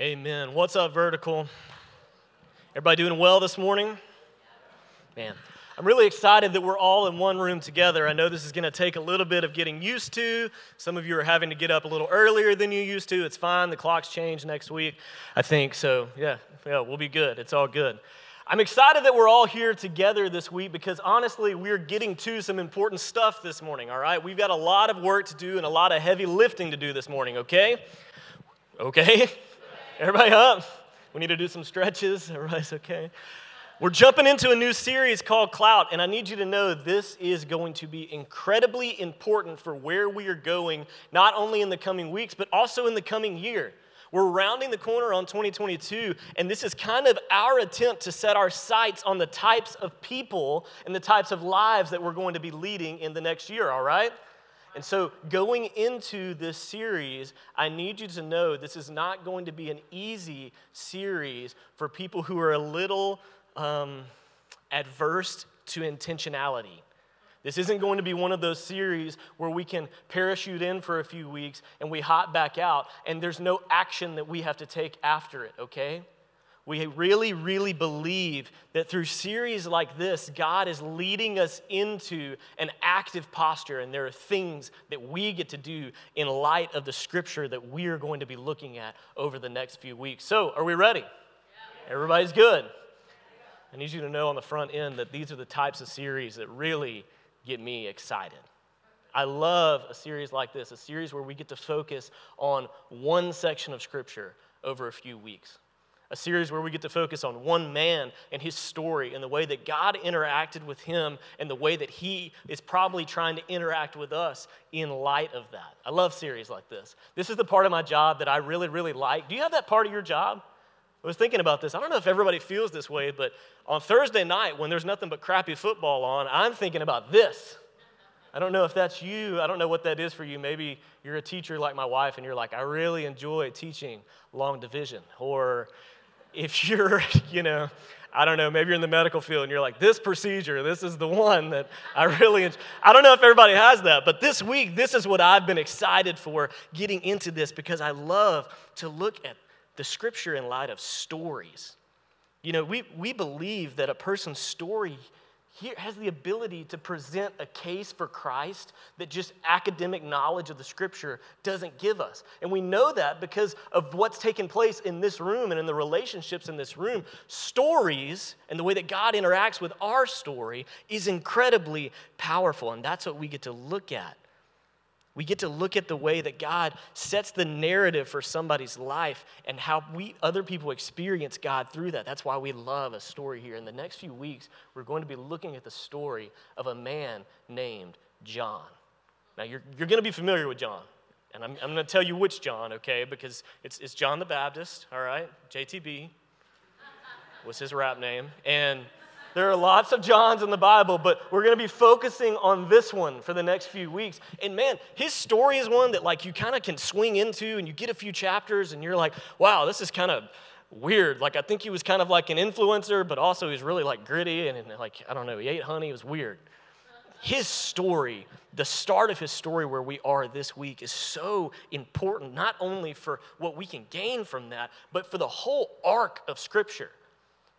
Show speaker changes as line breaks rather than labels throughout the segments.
Amen. What's up, Vertical? Everybody doing well this morning? Man, I'm really excited that we're all in one room together. I know this is going to take a little bit of getting used to. Some of you are having to get up a little earlier than you used to. It's fine. The clocks change next week, I think. So, yeah, yeah, we'll be good. It's all good. I'm excited that we're all here together this week because honestly, we're getting to some important stuff this morning, all right? We've got a lot of work to do and a lot of heavy lifting to do this morning, okay? Okay? Everybody up? We need to do some stretches. Everybody's okay. We're jumping into a new series called Clout, and I need you to know this is going to be incredibly important for where we are going, not only in the coming weeks, but also in the coming year. We're rounding the corner on 2022, and this is kind of our attempt to set our sights on the types of people and the types of lives that we're going to be leading in the next year, all right? And so, going into this series, I need you to know this is not going to be an easy series for people who are a little um, adverse to intentionality. This isn't going to be one of those series where we can parachute in for a few weeks and we hop back out, and there's no action that we have to take after it, okay? We really, really believe that through series like this, God is leading us into an active posture, and there are things that we get to do in light of the scripture that we are going to be looking at over the next few weeks. So, are we ready? Yeah. Everybody's good. I need you to know on the front end that these are the types of series that really get me excited. I love a series like this, a series where we get to focus on one section of scripture over a few weeks a series where we get to focus on one man and his story and the way that God interacted with him and the way that he is probably trying to interact with us in light of that. I love series like this. This is the part of my job that I really, really like. Do you have that part of your job? I was thinking about this. I don't know if everybody feels this way, but on Thursday night when there's nothing but crappy football on, I'm thinking about this. I don't know if that's you. I don't know what that is for you. Maybe you're a teacher like my wife and you're like, I really enjoy teaching long division. Or if you're, you know, I don't know, maybe you're in the medical field and you're like, this procedure, this is the one that I really, enjoy. I don't know if everybody has that, but this week, this is what I've been excited for getting into this because I love to look at the scripture in light of stories. You know, we, we believe that a person's story he has the ability to present a case for Christ that just academic knowledge of the scripture doesn't give us. And we know that because of what's taken place in this room and in the relationships in this room. Stories and the way that God interacts with our story is incredibly powerful. And that's what we get to look at we get to look at the way that God sets the narrative for somebody's life and how we other people experience God through that. That's why we love a story here. In the next few weeks, we're going to be looking at the story of a man named John. Now, you're, you're going to be familiar with John. And I'm, I'm going to tell you which John, okay? Because it's, it's John the Baptist, all right? JTB was his rap name. And there are lots of Johns in the Bible, but we're going to be focusing on this one for the next few weeks. And man, his story is one that like you kind of can swing into and you get a few chapters and you're like, wow, this is kind of weird. Like I think he was kind of like an influencer, but also he's really like gritty and, and like I don't know, he ate honey, it was weird. His story, the start of his story where we are this week is so important, not only for what we can gain from that, but for the whole arc of Scripture.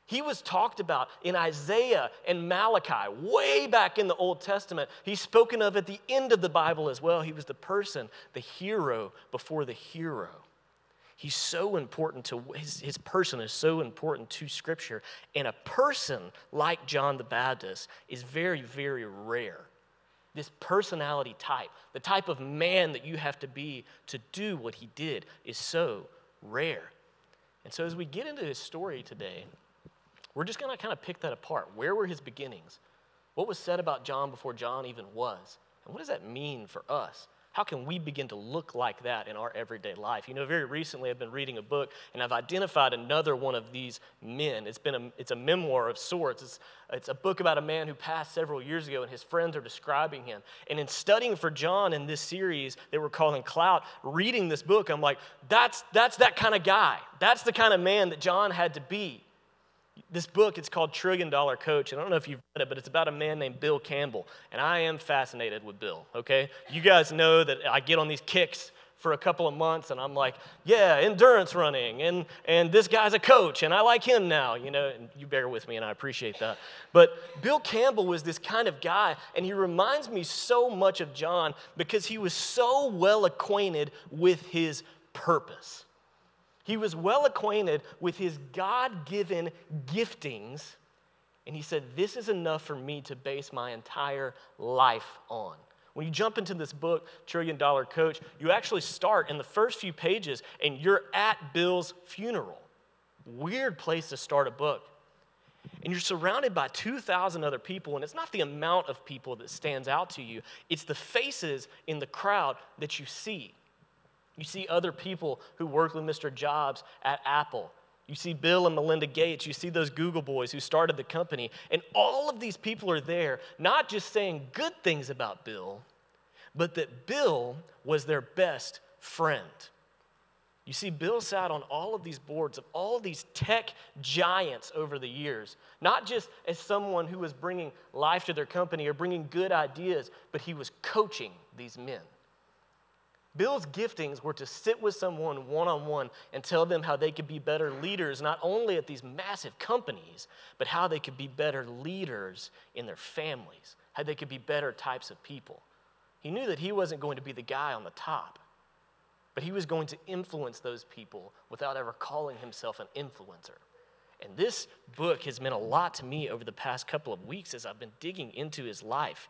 He was talked about in Isaiah and Malachi, way back in the Old Testament. He's spoken of at the end of the Bible as well. He was the person, the hero before the hero. He's so important to his, his person is so important to Scripture. And a person like John the Baptist is very, very rare. This personality type, the type of man that you have to be to do what he did, is so rare. And so, as we get into his story today, we're just going to kind of pick that apart. Where were his beginnings? What was said about John before John even was? And what does that mean for us? How can we begin to look like that in our everyday life? You know, very recently I've been reading a book and I've identified another one of these men. It's been a, it's a memoir of sorts. It's, it's a book about a man who passed several years ago and his friends are describing him. And in studying for John in this series that we're calling Clout, reading this book, I'm like, that's, that's that kind of guy. That's the kind of man that John had to be this book, it's called Trillion Dollar Coach. and I don't know if you've read it, but it's about a man named Bill Campbell. And I am fascinated with Bill, okay? You guys know that I get on these kicks for a couple of months and I'm like, yeah, endurance running and and this guy's a coach and I like him now, you know, and you bear with me and I appreciate that. But Bill Campbell was this kind of guy and he reminds me so much of John because he was so well acquainted with his purpose. He was well acquainted with his God-given giftings and he said, This is enough for me to base my entire life on. When you jump into this book, Trillion Dollar Coach, you actually start in the first few pages and you're at Bill's funeral. Weird place to start a book. And you're surrounded by 2,000 other people, and it's not the amount of people that stands out to you, it's the faces in the crowd that you see. You see other people who worked with Mr. Jobs at Apple. You see Bill and Melinda Gates. You see those Google boys who started the company. And all of these people are there, not just saying good things about Bill, but that Bill was their best friend. You see, Bill sat on all of these boards of all these tech giants over the years, not just as someone who was bringing life to their company or bringing good ideas, but he was coaching these men. Bill's giftings were to sit with someone one on one and tell them how they could be better leaders, not only at these massive companies, but how they could be better leaders in their families, how they could be better types of people. He knew that he wasn't going to be the guy on the top, but he was going to influence those people without ever calling himself an influencer. And this book has meant a lot to me over the past couple of weeks as I've been digging into his life.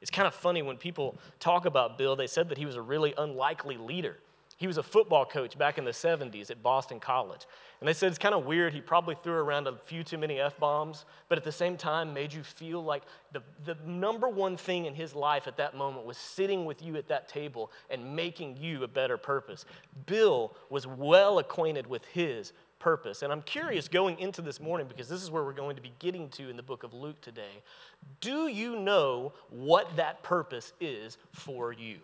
It's kind of funny when people talk about Bill, they said that he was a really unlikely leader. He was a football coach back in the 70s at Boston College. And they said it's kind of weird. He probably threw around a few too many F bombs, but at the same time made you feel like the, the number one thing in his life at that moment was sitting with you at that table and making you a better purpose. Bill was well acquainted with his purpose. And I'm curious going into this morning because this is where we're going to be getting to in the book of Luke today. Do you know what that purpose is for you?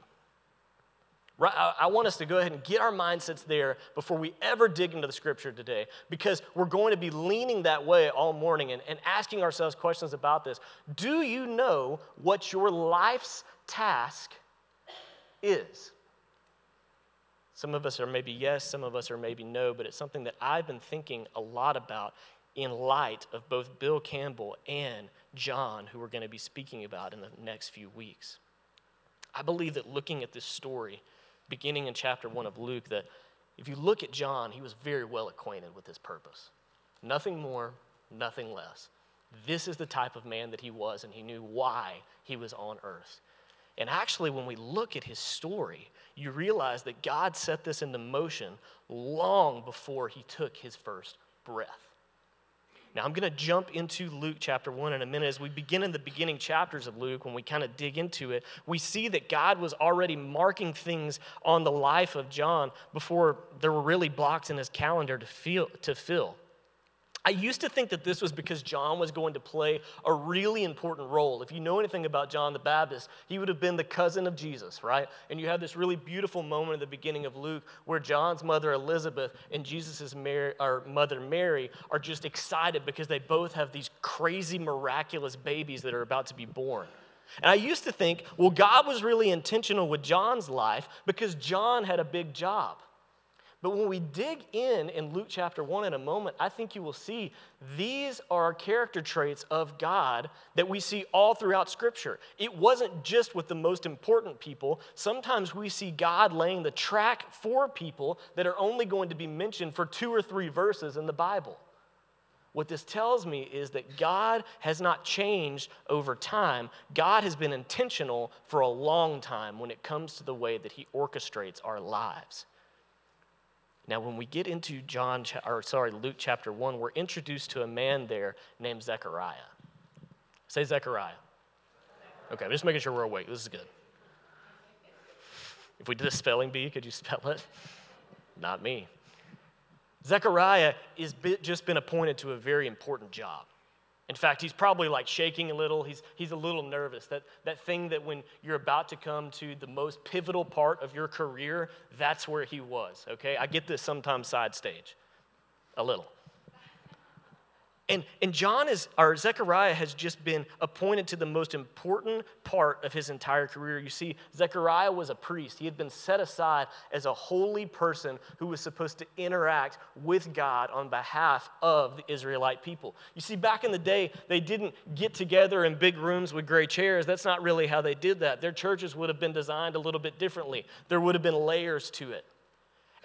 Right, I want us to go ahead and get our mindsets there before we ever dig into the scripture today because we're going to be leaning that way all morning and, and asking ourselves questions about this. Do you know what your life's task is? Some of us are maybe yes, some of us are maybe no, but it's something that I've been thinking a lot about in light of both Bill Campbell and John, who we're going to be speaking about in the next few weeks. I believe that looking at this story, beginning in chapter 1 of Luke, that if you look at John, he was very well acquainted with his purpose. Nothing more, nothing less. This is the type of man that he was, and he knew why he was on earth. And actually, when we look at his story, you realize that God set this into motion long before he took his first breath. Now, I'm going to jump into Luke chapter 1 in a minute. As we begin in the beginning chapters of Luke, when we kind of dig into it, we see that God was already marking things on the life of John before there were really blocks in his calendar to, feel, to fill. I used to think that this was because John was going to play a really important role. If you know anything about John the Baptist, he would have been the cousin of Jesus, right? And you have this really beautiful moment at the beginning of Luke where John's mother Elizabeth and Jesus' mother Mary are just excited because they both have these crazy, miraculous babies that are about to be born. And I used to think, well, God was really intentional with John's life because John had a big job. But when we dig in in Luke chapter 1 in a moment, I think you will see these are character traits of God that we see all throughout Scripture. It wasn't just with the most important people. Sometimes we see God laying the track for people that are only going to be mentioned for two or three verses in the Bible. What this tells me is that God has not changed over time. God has been intentional for a long time when it comes to the way that He orchestrates our lives. Now, when we get into John, or sorry, Luke chapter 1, we're introduced to a man there named Zechariah. Say Zechariah. Okay, I'm just making sure we're awake. This is good. If we did a spelling bee, could you spell it? Not me. Zechariah is just been appointed to a very important job. In fact, he's probably like shaking a little. He's, he's a little nervous. That, that thing that when you're about to come to the most pivotal part of your career, that's where he was, okay? I get this sometimes side stage, a little. And, and John is, or Zechariah has just been appointed to the most important part of his entire career. You see, Zechariah was a priest. He had been set aside as a holy person who was supposed to interact with God on behalf of the Israelite people. You see, back in the day, they didn't get together in big rooms with gray chairs. That's not really how they did that. Their churches would have been designed a little bit differently, there would have been layers to it.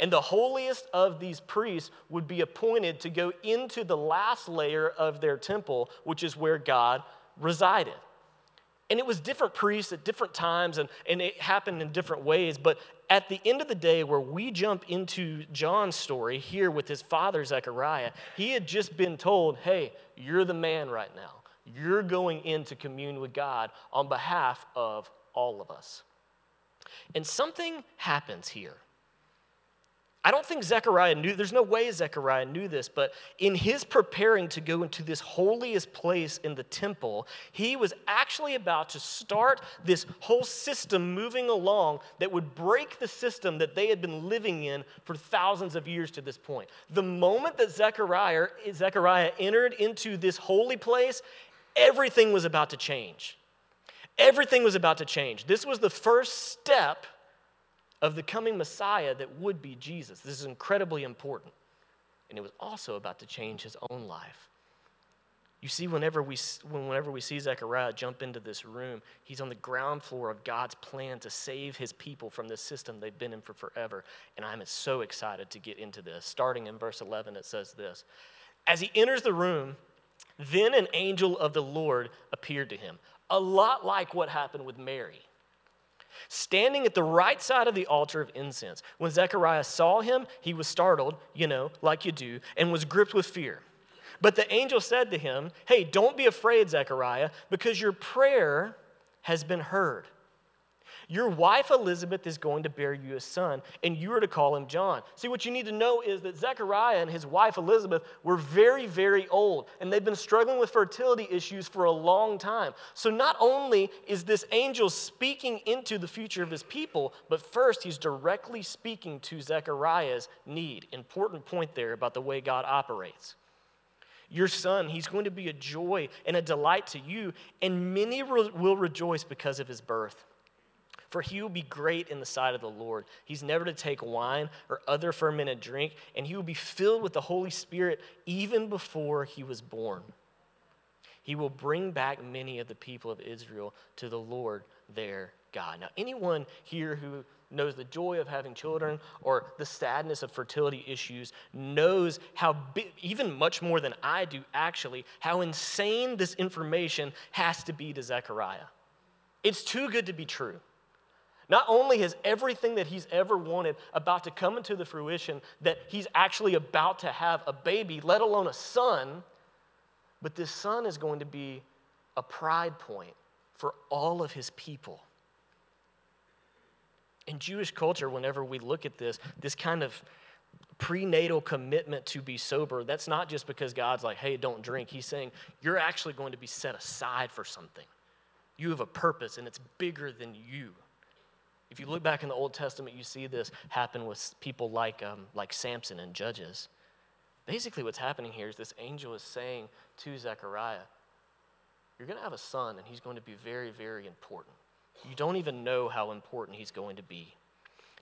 And the holiest of these priests would be appointed to go into the last layer of their temple, which is where God resided. And it was different priests at different times, and, and it happened in different ways. But at the end of the day, where we jump into John's story here with his father, Zechariah, he had just been told, hey, you're the man right now. You're going in to commune with God on behalf of all of us. And something happens here. I don't think Zechariah knew, there's no way Zechariah knew this, but in his preparing to go into this holiest place in the temple, he was actually about to start this whole system moving along that would break the system that they had been living in for thousands of years to this point. The moment that Zechariah, Zechariah entered into this holy place, everything was about to change. Everything was about to change. This was the first step of the coming Messiah that would be Jesus. This is incredibly important. And it was also about to change his own life. You see, whenever we, whenever we see Zechariah jump into this room, he's on the ground floor of God's plan to save his people from this system they've been in for forever. And I'm so excited to get into this. Starting in verse 11, it says this As he enters the room, then an angel of the Lord appeared to him, a lot like what happened with Mary standing at the right side of the altar of incense. When Zechariah saw him, he was startled, you know, like you do, and was gripped with fear. But the angel said to him, Hey, don't be afraid, Zechariah, because your prayer has been heard. Your wife Elizabeth is going to bear you a son, and you are to call him John. See, what you need to know is that Zechariah and his wife Elizabeth were very, very old, and they've been struggling with fertility issues for a long time. So, not only is this angel speaking into the future of his people, but first, he's directly speaking to Zechariah's need. Important point there about the way God operates your son. He's going to be a joy and a delight to you, and many will rejoice because of his birth for he will be great in the sight of the Lord. He's never to take wine or other fermented drink, and he will be filled with the Holy Spirit even before he was born. He will bring back many of the people of Israel to the Lord their God. Now, anyone here who knows the joy of having children or the sadness of fertility issues knows how, even much more than I do actually, how insane this information has to be to Zechariah. It's too good to be true. Not only is everything that he's ever wanted about to come into the fruition, that he's actually about to have a baby, let alone a son, but this son is going to be a pride point for all of his people. In Jewish culture, whenever we look at this, this kind of prenatal commitment to be sober, that's not just because God's like, hey, don't drink. He's saying, you're actually going to be set aside for something. You have a purpose, and it's bigger than you. If you look back in the Old Testament, you see this happen with people like, um, like Samson and Judges. Basically, what's happening here is this angel is saying to Zechariah, You're going to have a son, and he's going to be very, very important. You don't even know how important he's going to be.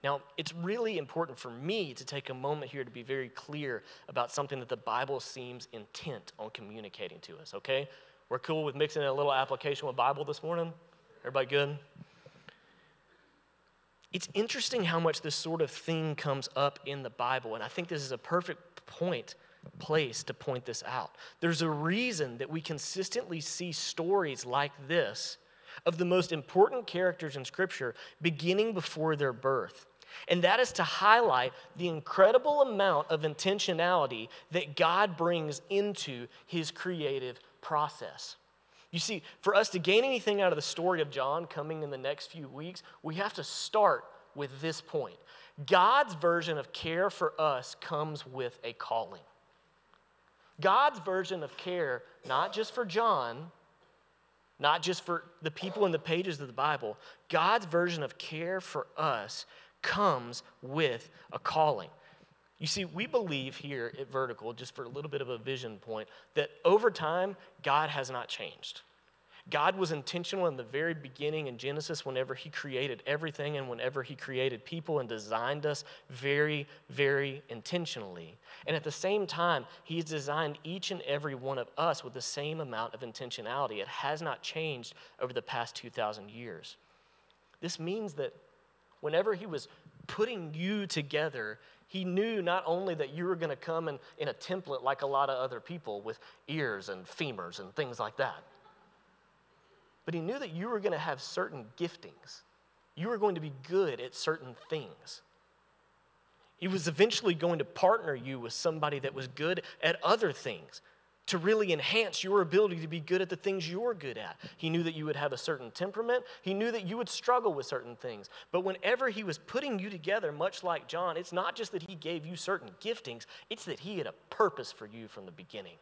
Now, it's really important for me to take a moment here to be very clear about something that the Bible seems intent on communicating to us, okay? We're cool with mixing in a little application with Bible this morning? Everybody good? It's interesting how much this sort of thing comes up in the Bible, and I think this is a perfect point, place to point this out. There's a reason that we consistently see stories like this of the most important characters in Scripture beginning before their birth. And that is to highlight the incredible amount of intentionality that God brings into his creative process. You see, for us to gain anything out of the story of John coming in the next few weeks, we have to start with this point. God's version of care for us comes with a calling. God's version of care, not just for John, not just for the people in the pages of the Bible, God's version of care for us comes with a calling. You see, we believe here at Vertical, just for a little bit of a vision point, that over time, God has not changed. God was intentional in the very beginning in Genesis whenever He created everything and whenever He created people and designed us very, very intentionally. And at the same time, He's designed each and every one of us with the same amount of intentionality. It has not changed over the past 2,000 years. This means that whenever He was putting you together, he knew not only that you were going to come in, in a template like a lot of other people with ears and femurs and things like that, but he knew that you were going to have certain giftings. You were going to be good at certain things. He was eventually going to partner you with somebody that was good at other things to really enhance your ability to be good at the things you're good at. He knew that you would have a certain temperament. He knew that you would struggle with certain things. But whenever he was putting you together, much like John, it's not just that he gave you certain giftings, it's that he had a purpose for you from the beginning.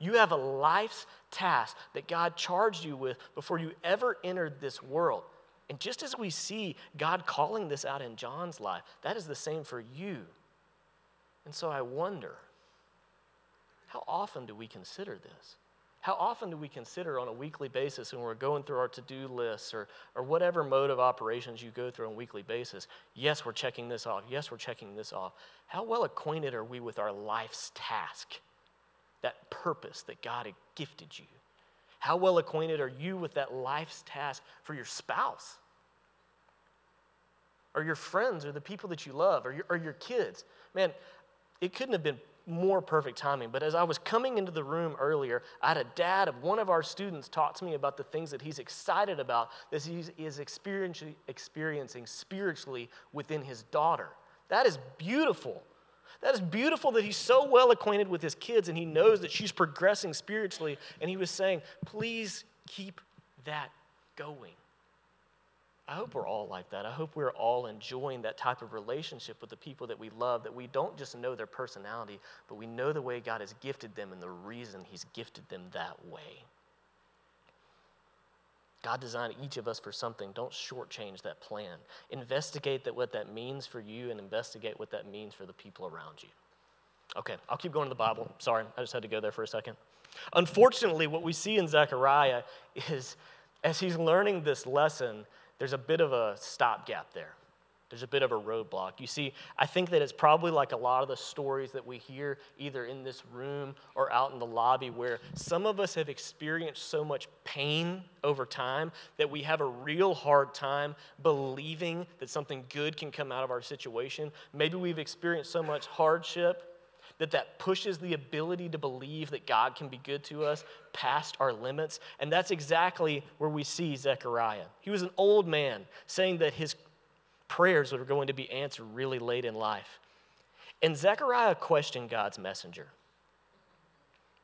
You have a life's task that God charged you with before you ever entered this world. And just as we see God calling this out in John's life, that is the same for you. And so I wonder how often do we consider this? How often do we consider on a weekly basis when we're going through our to do lists or, or whatever mode of operations you go through on a weekly basis? Yes, we're checking this off. Yes, we're checking this off. How well acquainted are we with our life's task, that purpose that God had gifted you? How well acquainted are you with that life's task for your spouse? Or your friends, or the people that you love, or your, or your kids? Man, it couldn't have been more perfect timing. But as I was coming into the room earlier, I had a dad of one of our students talk to me about the things that he's excited about that he is experiencing, spiritually within his daughter. That is beautiful. That is beautiful that he's so well acquainted with his kids and he knows that she's progressing spiritually. And he was saying, please keep that going. I hope we're all like that. I hope we're all enjoying that type of relationship with the people that we love, that we don't just know their personality, but we know the way God has gifted them and the reason He's gifted them that way. God designed each of us for something. Don't shortchange that plan. Investigate that what that means for you and investigate what that means for the people around you. Okay, I'll keep going to the Bible. Sorry, I just had to go there for a second. Unfortunately, what we see in Zechariah is as he's learning this lesson, there's a bit of a stopgap there. There's a bit of a roadblock. You see, I think that it's probably like a lot of the stories that we hear either in this room or out in the lobby where some of us have experienced so much pain over time that we have a real hard time believing that something good can come out of our situation. Maybe we've experienced so much hardship that that pushes the ability to believe that God can be good to us past our limits. And that's exactly where we see Zechariah. He was an old man saying that his prayers were going to be answered really late in life. And Zechariah questioned God's messenger.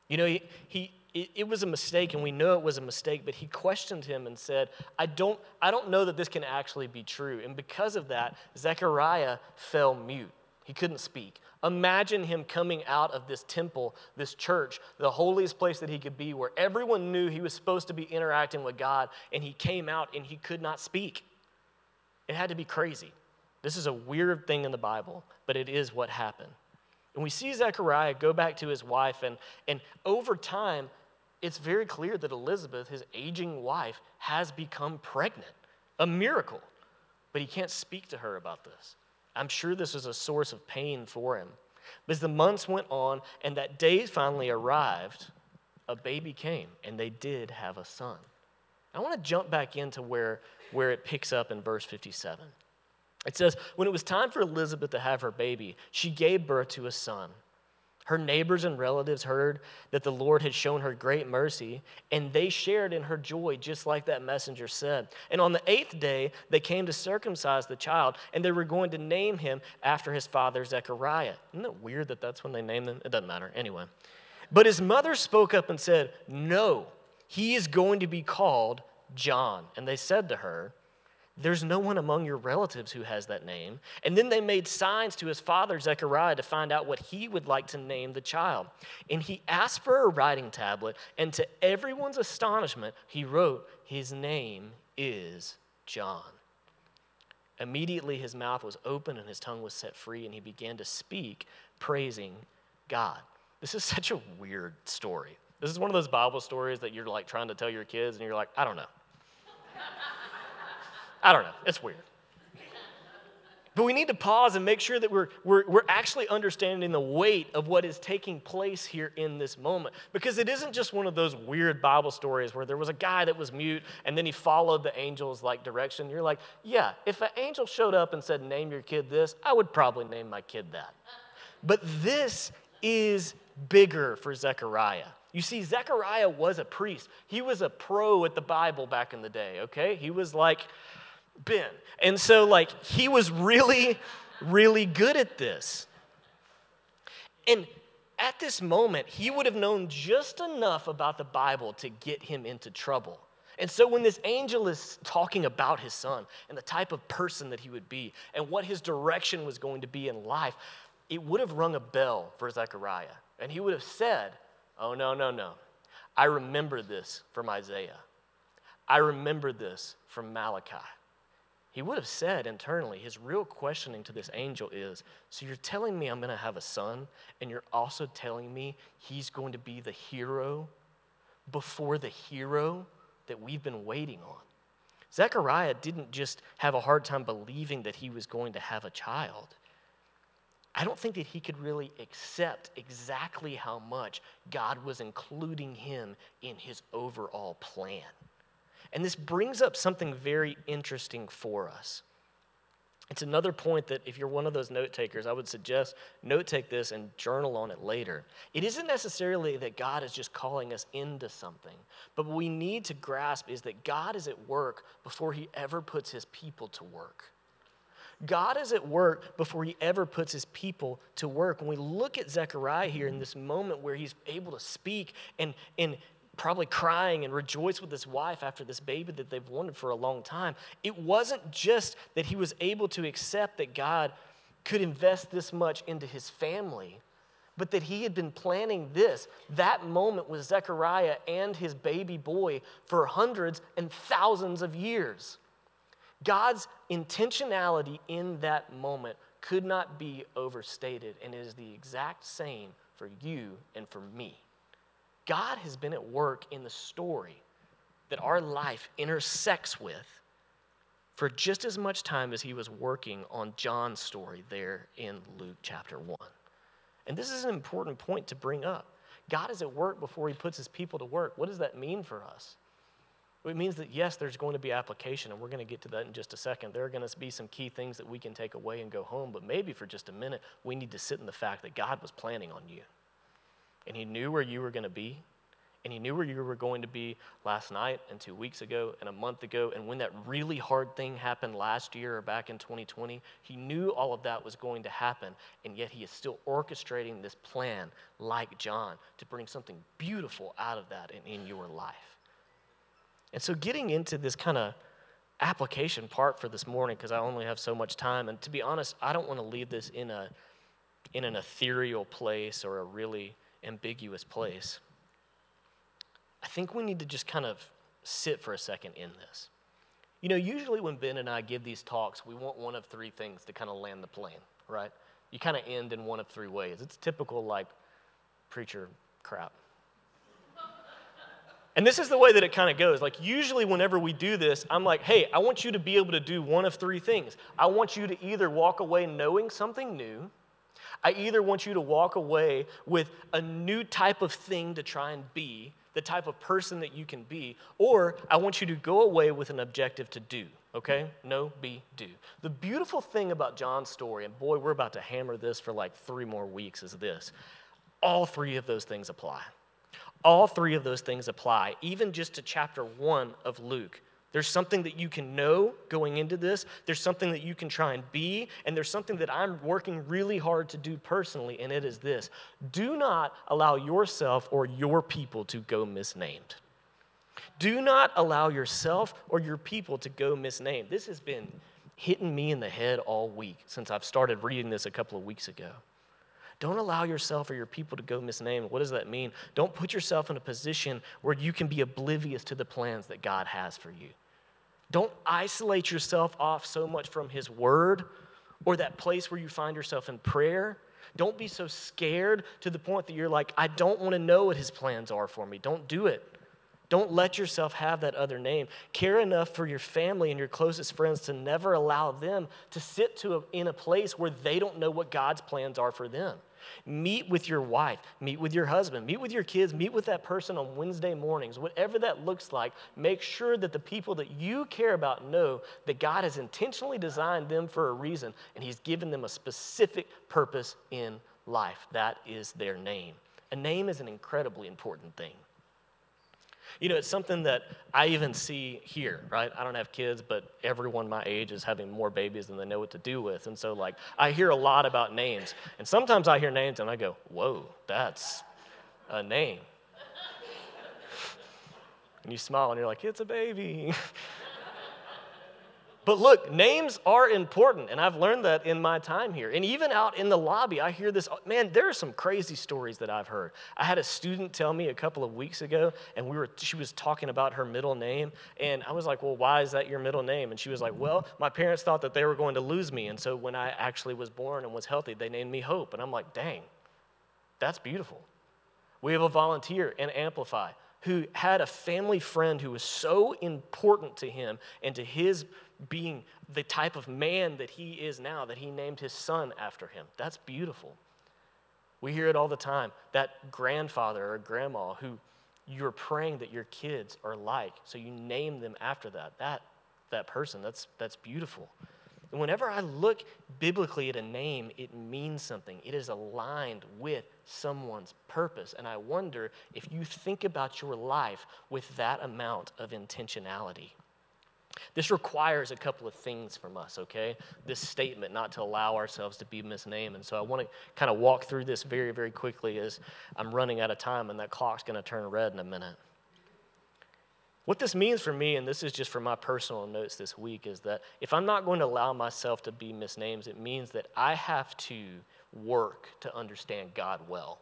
You know, he, he it, was a mistake, and we know it was a mistake, but he questioned him and said, I don't, I don't know that this can actually be true. And because of that, Zechariah fell mute. He couldn't speak. Imagine him coming out of this temple, this church, the holiest place that he could be, where everyone knew he was supposed to be interacting with God, and he came out and he could not speak. It had to be crazy. This is a weird thing in the Bible, but it is what happened. And we see Zechariah go back to his wife, and, and over time, it's very clear that Elizabeth, his aging wife, has become pregnant. A miracle. But he can't speak to her about this. I'm sure this was a source of pain for him. But as the months went on and that day finally arrived, a baby came and they did have a son. I want to jump back into where, where it picks up in verse 57. It says, When it was time for Elizabeth to have her baby, she gave birth to a son. Her neighbors and relatives heard that the Lord had shown her great mercy, and they shared in her joy, just like that messenger said. And on the eighth day, they came to circumcise the child, and they were going to name him after his father Zechariah. Isn't it weird that that's when they named him? It doesn't matter. Anyway. But his mother spoke up and said, No, he is going to be called John. And they said to her, there's no one among your relatives who has that name. And then they made signs to his father, Zechariah, to find out what he would like to name the child. And he asked for a writing tablet, and to everyone's astonishment, he wrote, His name is John. Immediately his mouth was open and his tongue was set free, and he began to speak, praising God. This is such a weird story. This is one of those Bible stories that you're like trying to tell your kids, and you're like, I don't know. I don't know. It's weird. But we need to pause and make sure that we're, we're, we're actually understanding the weight of what is taking place here in this moment. Because it isn't just one of those weird Bible stories where there was a guy that was mute and then he followed the angel's like direction. You're like, yeah, if an angel showed up and said, name your kid this, I would probably name my kid that. But this is bigger for Zechariah. You see, Zechariah was a priest. He was a pro at the Bible back in the day, okay? He was like, Ben. And so, like, he was really, really good at this. And at this moment, he would have known just enough about the Bible to get him into trouble. And so, when this angel is talking about his son and the type of person that he would be and what his direction was going to be in life, it would have rung a bell for Zechariah. And he would have said, Oh, no, no, no. I remember this from Isaiah. I remember this from Malachi. He would have said internally, his real questioning to this angel is So you're telling me I'm going to have a son, and you're also telling me he's going to be the hero before the hero that we've been waiting on? Zechariah didn't just have a hard time believing that he was going to have a child. I don't think that he could really accept exactly how much God was including him in his overall plan. And this brings up something very interesting for us. It's another point that if you're one of those note takers, I would suggest note take this and journal on it later. It isn't necessarily that God is just calling us into something, but what we need to grasp is that God is at work before he ever puts his people to work. God is at work before he ever puts his people to work. When we look at Zechariah here in this moment where he's able to speak and, and probably crying and rejoice with his wife after this baby that they've wanted for a long time. It wasn't just that he was able to accept that God could invest this much into his family, but that he had been planning this, that moment with Zechariah and his baby boy for hundreds and thousands of years. God's intentionality in that moment could not be overstated, and it is the exact same for you and for me. God has been at work in the story that our life intersects with for just as much time as he was working on John's story there in Luke chapter 1. And this is an important point to bring up. God is at work before he puts his people to work. What does that mean for us? It means that, yes, there's going to be application, and we're going to get to that in just a second. There are going to be some key things that we can take away and go home, but maybe for just a minute, we need to sit in the fact that God was planning on you and He knew where you were going to be. And he knew where you were going to be last night and two weeks ago and a month ago. And when that really hard thing happened last year or back in 2020, he knew all of that was going to happen. And yet he is still orchestrating this plan, like John, to bring something beautiful out of that in, in your life. And so, getting into this kind of application part for this morning, because I only have so much time. And to be honest, I don't want to leave this in, a, in an ethereal place or a really ambiguous place. I think we need to just kind of sit for a second in this. You know, usually when Ben and I give these talks, we want one of three things to kind of land the plane, right? You kind of end in one of three ways. It's typical, like, preacher crap. And this is the way that it kind of goes. Like, usually, whenever we do this, I'm like, hey, I want you to be able to do one of three things. I want you to either walk away knowing something new, I either want you to walk away with a new type of thing to try and be, the type of person that you can be, or I want you to go away with an objective to do. Okay? No, be, do. The beautiful thing about John's story, and boy, we're about to hammer this for like three more weeks, is this all three of those things apply. All three of those things apply, even just to chapter one of Luke. There's something that you can know going into this. There's something that you can try and be. And there's something that I'm working really hard to do personally, and it is this do not allow yourself or your people to go misnamed. Do not allow yourself or your people to go misnamed. This has been hitting me in the head all week since I've started reading this a couple of weeks ago. Don't allow yourself or your people to go misnamed. What does that mean? Don't put yourself in a position where you can be oblivious to the plans that God has for you. Don't isolate yourself off so much from His Word or that place where you find yourself in prayer. Don't be so scared to the point that you're like, I don't want to know what His plans are for me. Don't do it. Don't let yourself have that other name. Care enough for your family and your closest friends to never allow them to sit to a, in a place where they don't know what God's plans are for them. Meet with your wife, meet with your husband, meet with your kids, meet with that person on Wednesday mornings, whatever that looks like. Make sure that the people that you care about know that God has intentionally designed them for a reason and He's given them a specific purpose in life. That is their name. A name is an incredibly important thing. You know, it's something that I even see here, right? I don't have kids, but everyone my age is having more babies than they know what to do with. And so, like, I hear a lot about names. And sometimes I hear names and I go, whoa, that's a name. And you smile and you're like, it's a baby. But look, names are important, and I've learned that in my time here. And even out in the lobby, I hear this man, there are some crazy stories that I've heard. I had a student tell me a couple of weeks ago, and we were she was talking about her middle name, and I was like, Well, why is that your middle name? And she was like, Well, my parents thought that they were going to lose me, and so when I actually was born and was healthy, they named me Hope. And I'm like, dang, that's beautiful. We have a volunteer and Amplify who had a family friend who was so important to him and to his being the type of man that he is now, that he named his son after him. That's beautiful. We hear it all the time. That grandfather or grandma who you're praying that your kids are like, so you name them after that. That, that person, that's, that's beautiful. Whenever I look biblically at a name, it means something. It is aligned with someone's purpose. And I wonder if you think about your life with that amount of intentionality. This requires a couple of things from us, okay? This statement, not to allow ourselves to be misnamed. And so I want to kind of walk through this very, very quickly as I'm running out of time and that clock's going to turn red in a minute. What this means for me, and this is just for my personal notes this week, is that if I'm not going to allow myself to be misnamed, it means that I have to work to understand God well,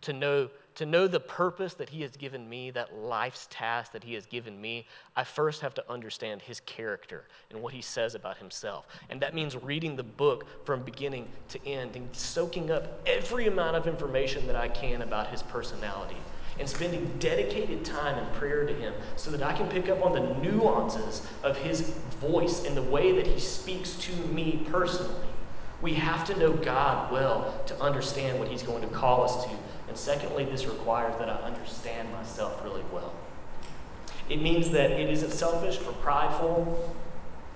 to know to know the purpose that He has given me, that life's task that He has given me, I first have to understand His character and what He says about Himself. And that means reading the book from beginning to end and soaking up every amount of information that I can about His personality and spending dedicated time in prayer to Him so that I can pick up on the nuances of His voice and the way that He speaks to me personally. We have to know God well to understand what He's going to call us to and secondly, this requires that I understand myself really well. It means that it isn't selfish or prideful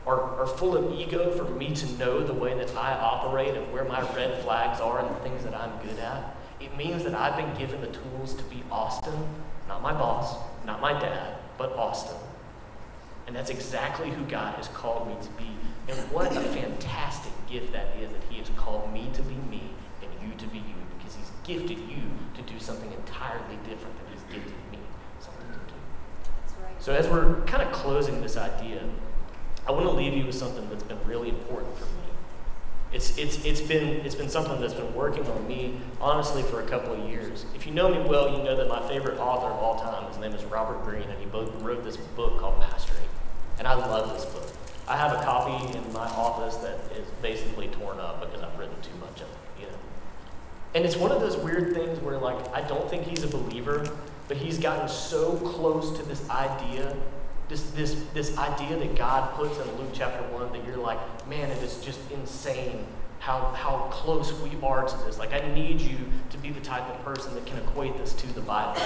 or, or full of ego for me to know the way that I operate and where my red flags are and the things that I'm good at. It means that I've been given the tools to be Austin, not my boss, not my dad, but Austin. And that's exactly who God has called me to be. And what a fantastic gift that is that He has called me to be me and you to be you because He's gifted you to do something entirely different than He's gifted me something to do. Right. So, as we're kind of closing this idea, I want to leave you with something that's been really important for me. It's, it's, it's, been, it's been something that's been working on me, honestly, for a couple of years. If you know me well, you know that my favorite author of all time, his name is Robert Greene, and he wrote this book called Mastery. And I love this book. I have a copy in my office that is basically torn up because I've written too much of it. you know. And it's one of those weird things where, like, I don't think he's a believer, but he's gotten so close to this idea, this, this, this idea that God puts in Luke chapter 1 that you're like, man, it is just insane how, how close we are to this. Like, I need you to be the type of person that can equate this to the Bible.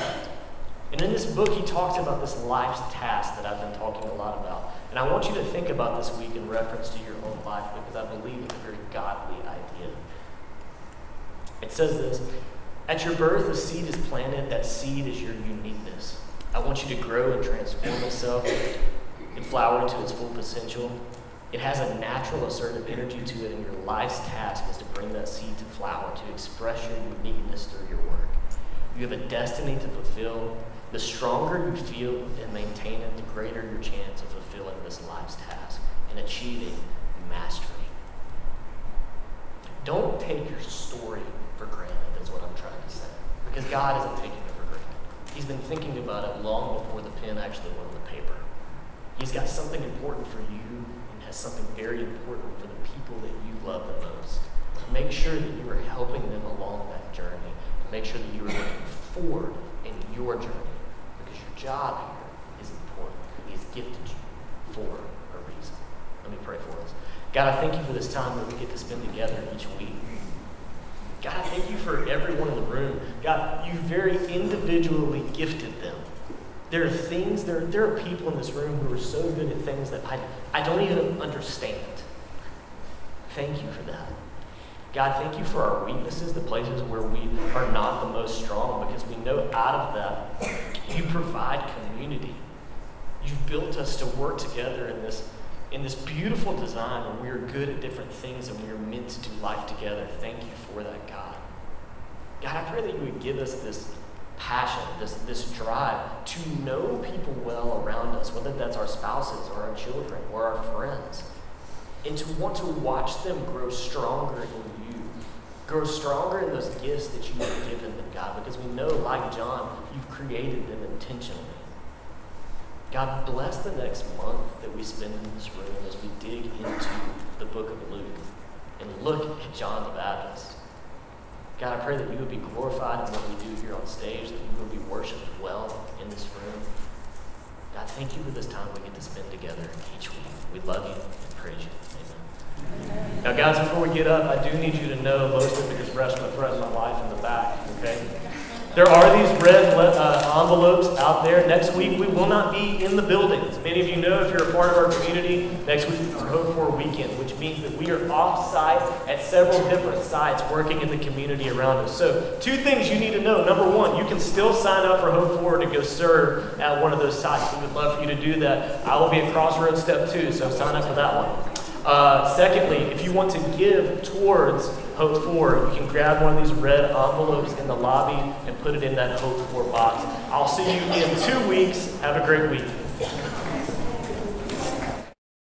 And in this book, he talks about this life's task that I've been talking a lot about. And I want you to think about this week in reference to your own life because I believe it's a very godly idea. It says this At your birth, a seed is planted. That seed is your uniqueness. I want you to grow and transform itself and flower into its full potential. It has a natural, assertive energy to it, and your life's task is to bring that seed to flower, to express your uniqueness through your work. You have a destiny to fulfill. The stronger you feel and maintain it, the greater your chance of fulfilling this life's task and achieving mastery. Don't take your story for granted, is what I'm trying to say. Because God isn't taking. He's been thinking about it long before the pen actually went on the paper.
He's got something important for you and has something very important for the people that you love the most. Make sure that you are helping them along that journey. And Make sure that you are looking forward in your journey because your job here is important. He's gifted you for a reason. Let me pray for us. God, I thank you for this time that we get to spend together each week. God, thank you for everyone in the room. God, you very individually gifted them. There are things, there, there are people in this room who are so good at things that I, I don't even understand. Thank you for that. God, thank you for our weaknesses, the places where we are not the most strong, because we know out of that you provide community. You've built us to work together in this, in this beautiful design where we are good at different things and we are meant to do life together. Thank you for that, God. God, I pray that you would give us this passion, this, this drive to know people well around us, whether that's our spouses or our children or our friends, and to want to watch them grow stronger in you, grow stronger in those gifts that you have given them, God, because we know, like John, you've created them intentionally. God, bless the next month that we spend in this room as we dig into the book of Luke and look at John the Baptist. God, I pray that you would be glorified in what we do here on stage, that you would be worshiped well in this room. God, thank you for this time we get to spend together each week. We love you and praise you. Amen. Now, guys, before we get up, I do need you to know most of it is rest my thread my life in the back, okay? There are these red uh, envelopes out there. Next week, we will not be in the buildings. Many of you know if you're a part of our community, next week is our Hope for Weekend, which means that we are off site at several different sites working in the community around us. So, two things you need to know. Number one, you can still sign up for Hope For to go serve at one of those sites. We would love for you to do that. I will be at Crossroads Step 2, so sign up for that one. Uh, secondly, if you want to give towards Hope For, you can grab one of these red envelopes in the lobby and put it in that Hope For box. I'll see you in two weeks. Have a great week.